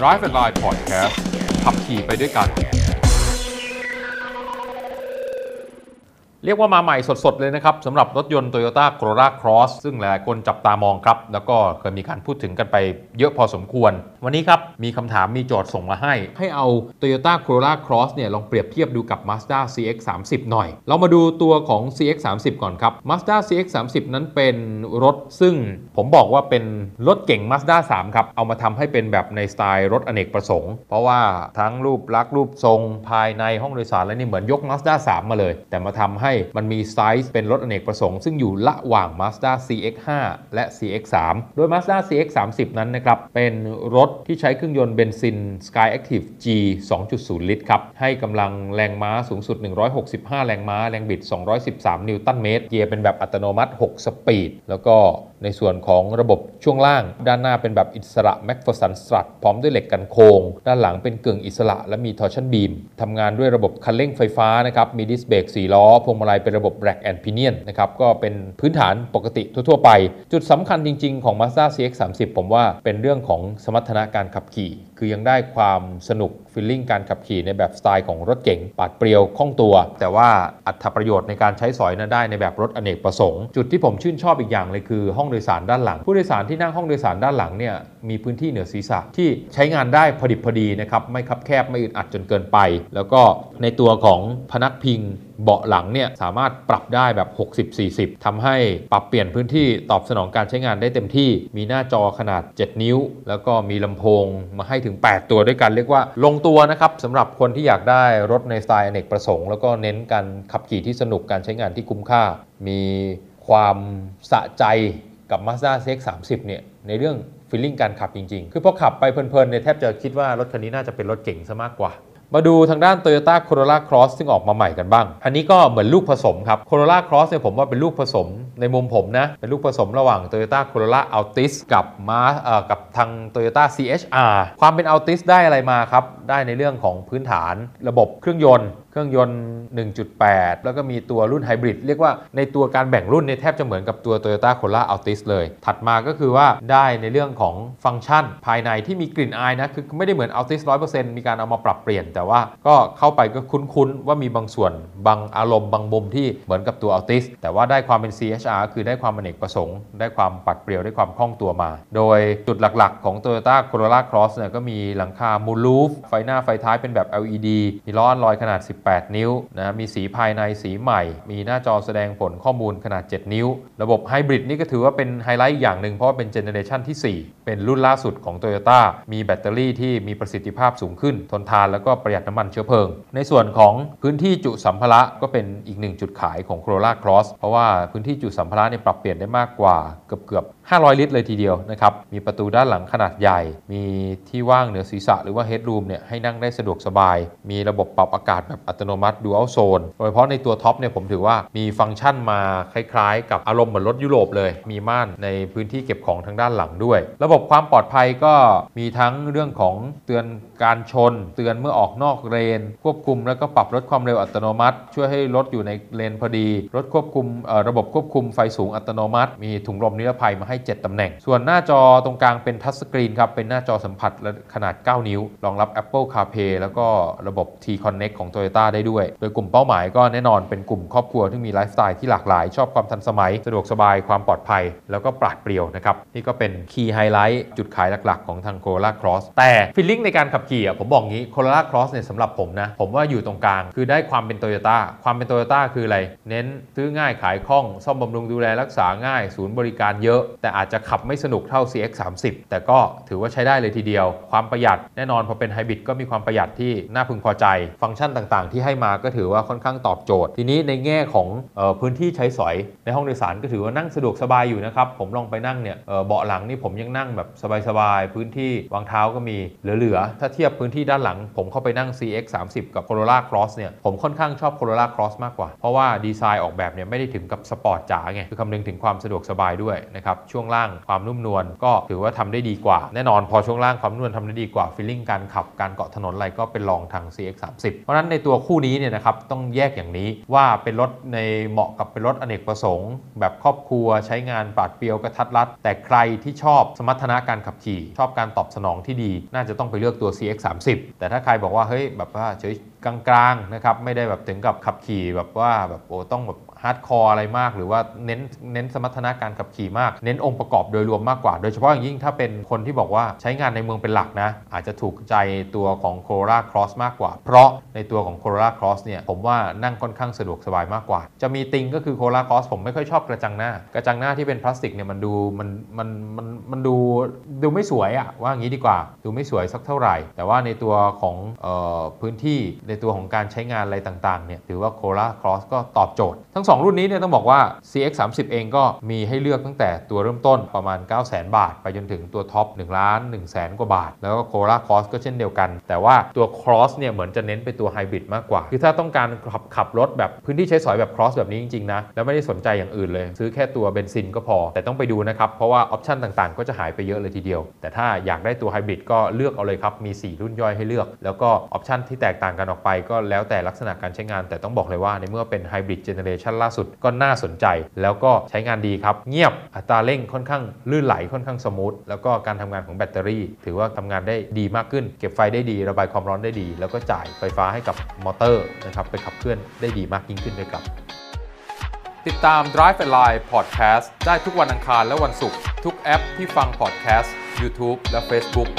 Drive and Line Podcast ขับขี่ไปด้วยกัน เรียกว่ามาใหม่สดๆเลยนะครับสำหรับรถยนต์ Toyota Corolla Cross ซึ่งหลายคนจับตามองครับ แล้วก็เคยมีการพูดถึงกันไปเยอะพอสมควร วันนี้ครับ มีคำถามมีโจทย์ส่งมาให้ ให้เอา Toyota Corolla Cross เนี่ยลองเปรียบเทียบดูกับ Mazda CX-30 หน่อย เรามาดูตัวของ CX-30 ก่อนครับ Mazda CX-30 นั้นเป็นรถซึ่งผมบอกว่าเป็นรถเก๋ง Mazda 3 ครับ เอามาทำให้เป็นแบบในสไตล์รถอเนกประสงค์ เพราะว่าทั้งรูปลักษณ์รูปทรงภายในห้องโดยสารแล้วนี่เหมือนยก Mazda 3 มาเลย แต่มาทำให้มันมีไซส์เป็นรถอเนกประสงค์ซึ่งอยู่ระหว่าง Mazda CX5 และ CX3 โดย Mazda CX30 นั้นนะครับเป็นรถที่ใช้เครื่องยนต์เบนซิน Skyactiv-G 2.0 ลิตรครับ ให้กำลังแรงม้าสูงสุด 165 แรงม้า แรงบิด 213 นิวตันเมตร เกียร์เป็นแบบอัตโนมัติ 6 สปีด แล้วก็ในส่วนของระบบช่วงล่าง ด้านหน้าเป็นแบบอิสระ MacPherson Strut พร้อมด้วยเหล็กกันโค้งด้านหลังเป็นกึ่งอิสระและมี Torsion Beam ทำงานด้วยระบบคันเร่งไฟฟ้านะครับมีดิสเบรก4ล้อพวงมาลัยเป็นระบบ Rack and Pinion นะครับก็เป็นพื้นฐานปกติทั่วๆไป จุดสำคัญจริง ๆ ของ Mazda CX-30 ผมว่าเป็นเรื่องของสมรรถนะการขับขี่ คือยังได้ความสนุก feeling การขับขี่ในแบบสไตล์ของรถเก๋งปราดเปรียวคล่องตัว แต่ว่าอัตประโยชน์ในการใช้สอยนั้นได้ในแบบรถอเนกประสงค์ จุดที่ผมชื่นชอบอีกอย่างเลยคือห้องโดยสารด้านหลัง ผู้โดยสารที่นั่งห้องโดยสารด้านหลังเนี่ยมีพื้นที่เหนือศีรษะที่ใช้งานได้พอดิบพอดีนะครับไม่คับแคบไม่อึดอัดจนเกินไป แล้วก็ในตัวของพนักพิงเบาะหลังเนี่ยสามารถปรับได้แบบ 60-40ทำให้ปรับเปลี่ยนพื้นที่ตอบสนองการใช้งานได้เต็มที่ มีหน้าจอขนาด 7 นิ้ว แล้วก็มีลำโพงมาให้ถึง 8 ตัวด้วยกันเรียกว่าลงตัวนะครับสำหรับคนที่อยากได้รถในสไตล์อเนกประสงค์ แล้วก็เน้นการขับขี่ที่สนุกการใช้งานที่คุ้มค่า มีความสะใจ กับ Mazda CX-30 เนี่ยในเรื่องฟีลลิ่งการขับจริง ๆ คือพอขับไปเพลินๆเนี่ยแทบจะคิดว่ารถคันนี้น่าจะเป็นรถเก่งซะมากกว่า มาดูทางด้าน Toyota Corolla Cross ซึ่งออกมาใหม่กันบ้าง อันนี้ก็เหมือนลูกผสมครับ Corolla Cross เนี่ยผมว่าเป็นลูกผสมในมุมผมนะ เป็นลูกผสมระหว่าง Toyota Corolla Altis กับมาเอ่อกับทาง Toyota CHR ความเป็น Altis ได้อะไรมาครับ ได้ในเรื่องของพื้นฐานระบบเครื่องยนต์ เครื่องยนต์ 1.8 แล้วก็มีตัวรุ่นไฮบริดเรียกว่าในตัวการแบ่งรุ่นเนี่ยแทบจะเหมือนกับตัว Toyota Corolla Altis เลย ถัดมาก็คือว่าได้ในเรื่องของฟังก์ชัน ภายในที่มีกลิ่นอายนะคือไม่ได้เหมือน Altis 100%มีการเอามาปรับเปลี่ยน แต่ว่าก็เข้าไปก็คุ้นๆ ว่ามีบางส่วน บางอารมณ์บางมุมที่เหมือนกับตัว Altis แต่ว่าได้ความเป็น CHR คือได้ความอเนกประสงค์ ได้ความปัดเปรียวได้ความคล่องตัวมา โดยจุดหลักๆ ของ Toyota Corolla Cross เนี่ยก็มีหลังคา Moonroof ไฟหน้าไฟท้ายเป็นแบบ LED มีล้ออัลลอยขนาด18 นิ้วนะมีสีภายในสีใหม่ มีหน้าจอแสดงผลข้อมูลขนาด 7 นิ้ว ระบบไฮบริดนี่ก็ถือว่าเป็นไฮไลท์อย่างหนึ่งเพราะว่าเป็น generation ที่4 เป็นรุ่นล่าสุดของ Toyota มีแบตเตอรี่ที่มีประสิทธิภาพสูงขึ้น ทนทานแล้วก็ประหยัดน้ำมันเชื้อเพลิง ในส่วนของพื้นที่จุสัมภาระก็เป็นอีกหนึ่งจุดขายของ Corolla Cross เพราะว่าพื้นที่จุสัมภาระเนี่ยปรับเปลี่ยนได้มากกว่าเกือบเกือบ500 ลิตรเลยทีเดียวนะครับ มีประตูด้านหลังขนาดใหญ่ มีที่ว่างเหนือศีรษะหรือว่า headroom เนี่ยให้นั่งได้สะดวกสบาย มีระบบปรับอากาศแบบอัตโนมัติ dual zone โดยเฉพาะในตัวท็อปเนี่ยผมถือว่ามีฟังก์ชันมาคล้ายๆ กับอารมณ์เหมือนรถยุโรปเลย มีม่านในพื้นที่เก็บของทางด้านหลังด้วย ระบบบความปลอดภัยก็มีทั้งเรื่องของเตือนการชน เตือนเมื่อออกนอกเลน ควบคุมแล้วก็ปรับลดความเร็วอัตโนมัติ ช่วยให้รถอยู่ในเลนพอดี รถควบคุมระบบควบคุมไฟสูงอัตโนมัติ มีถุงลมนิรภัยมาให้ 7 ตำแหน่ง ส่วนหน้าจอตรงกลางเป็น touch screen ครับ เป็นหน้าจอสัมผัสขนาด 9 นิ้ว รองรับ Apple CarPlay แล้วก็ระบบ T Connect ของ Toyota ได้ด้วย โดยกลุ่มเป้าหมายก็แน่นอนเป็นกลุ่มครอบครัวที่มีไลฟ์สไตล์ที่หลากหลาย ชอบความทันสมัย สะดวกสบาย ความปลอดภัย แล้วก็ปราดเปรียวนะครับ นี่ก็เป็น key highlight จุดขายหลักๆ ของทาง Corolla Cross แต่ feeling ในการขับขี่อะผมบอกงี้ Corolla Cross เนี่ยสำหรับผมนะผมว่าอยู่ตรงกลาง คือได้ความเป็น Toyota ความเป็น Toyota คืออะไร เน้นซื้อง่ายขายคล่อง ซ่อมบำรุงดูแลรักษาง่าย ศูนย์บริการเยอะ แต่อาจจะขับไม่สนุกเท่า CX30 แต่ก็ถือว่าใช้ได้เลยทีเดียว ความประหยัดแน่นอนพอเป็นไฮบริดก็มีความประหยัดที่น่าพึงพอใจ ฟังก์ชันต่างๆ ที่ให้มาก็ถือว่าค่อนข้างตอบโจทย์ ทีนี้ในแง่ของเอ่อพื้นที่ใช้สอย ในห้องโดยสารก็ถือว่านั่งสะดวกสบายอยู่นะครับผมลองไปนั่งเนี่ยเอ่อเบาะหลังนี่ผมยังนั่งแบบสบายๆ พื้นที่วางเท้าก็มีเหลือๆ ถ้าเทียบพื้นที่ด้านหลัง ผมเข้าไปนั่ง CX30 กับ Corolla Cross เนี่ย ผมค่อนข้างชอบ Corolla Cross มากกว่า เพราะว่าดีไซน์ออกแบบเนี่ยไม่ได้ถึงกับสปอร์ตจ๋าไง คือคำนึงถึงความสะดวกสบายด้วยนะครับ ช่วงล่างความนุ่มนวลก็ถือว่าทำได้ดีกว่า แน่นอนพอช่วงล่างความนุ่มนวลทำได้ดีกว่า feelingการขับการเกาะถนนอะไรก็เป็นรองทาง CX30 เพราะนั้นในตัวคู่นี้เนี่ยนะครับต้องแยกอย่างนี้ว่าเป็นรถในเหมาะกับเป็นรถอเนกประสงค์ แบบครอบครัวใช้งานปราดเปรียวกะทัดรัดแต่ใครที่ชอบสมรรถนะการขับขี่ ชอบการตอบสนองที่ดี น่าจะต้องไปเลือกตัว CX 3 0แต่ถ้าใครบอกว่าเฮ้ยแบบว่าเฉยกลางๆนะครับไม่ได้แบบถึงกับขับขี่แบบว่าแบบโอ้ต้องแบบ hardcore อะไรมาก หรือว่าเน้นเน้นสมรรถนะการขับขี่มาก เน้นองค์ประกอบโดยรวมมากกว่า โดยเฉพาะอย่างยิ่งถ้าเป็นคนที่บอกว่าใช้งานในเมืองเป็นหลักนะ อาจจะถูกใจตัวของ Corolla Cross มากกว่า เพราะในตัวของ Corolla Cross เนี่ยผมว่านั่งค่อนข้างสะดวกสบายมากกว่า จะมีติงก็คือ Corolla Cross ผมไม่ค่อยชอบกระจังหน้า กระจังหน้าที่เป็นพลาสติกเนี่ยมันดูมันมันมันมันดูดูไม่สวยอะว่าอย่างนี้ดีกว่า ดูไม่สวยสักเท่าไหร่ แต่ว่าในตัวของออพื้นที่ในตัวของการใช้งานอะไรต่างๆเนี่ยถือว่า Corolla Cross ก็ตอบโจทย์ ทั้ง 2 รุ่นนี้เนี่ยต้องบอกว่า CX 3 0เองก็มีให้เลือกตั้งแต่ตัวเริ่มต้นประมาณ 9 0 0 0 0 บาท ไปจนถึงตัวท็อป1ล้าน1แสนกว่าบาท แล้วก็ Corolla Cross ก็เช่นเดียวกัน แต่ว่าตัว Cross เนี่ยเหมือนจะเน้นไปตัวไฮบริดมากกว่า คือถ้าต้องการขับขับรถแบบพื้นที่ใช้สอยแบบ Cross แบบนี้จริงๆนะแล้วไม่ได้สนใจอย่างอื่นเลย ซื้อแค่ตัวเบนซินก็พอ แต่ต้องไปดูนะครับเพราะว่option ต่างๆ ก็จะหายไปเยอะเลยทีเดียว แต่ถ้าอยากได้ตัวไฮบริดก็เลือกเอาเลยครับมี 4 รุ่นย่อยให้เลือก แล้วก็ option ที่แตกต่างกันออกไปก็แล้วแต่ลักษณะการใช้งาน แต่ต้องบอกเลยว่าในเมื่อเป็นไฮบริด generation ล่าสุดก็น่าสนใจ แล้วก็ใช้งานดีครับ เงียบอัตราเร่งค่อนข้างลื่นไหลค่อนข้าง smooth แล้วก็การทำงานของแบตเตอรี่ ถือว่าทำงานได้ดีมากขึ้น เก็บไฟได้ดีระบายความร้อนได้ดี แล้วก็จ่ายไฟฟ้าให้กับมอเตอร์นะครับไปขับเคลื่อนได้ดีมากยิ่งขึ้นด้วยครับ ติดตาม Drive and Line Podcast ได้ทุกวันอังคารและวันศุกร์ทุกแอปที่ฟัง podcast YouTube และ Facebook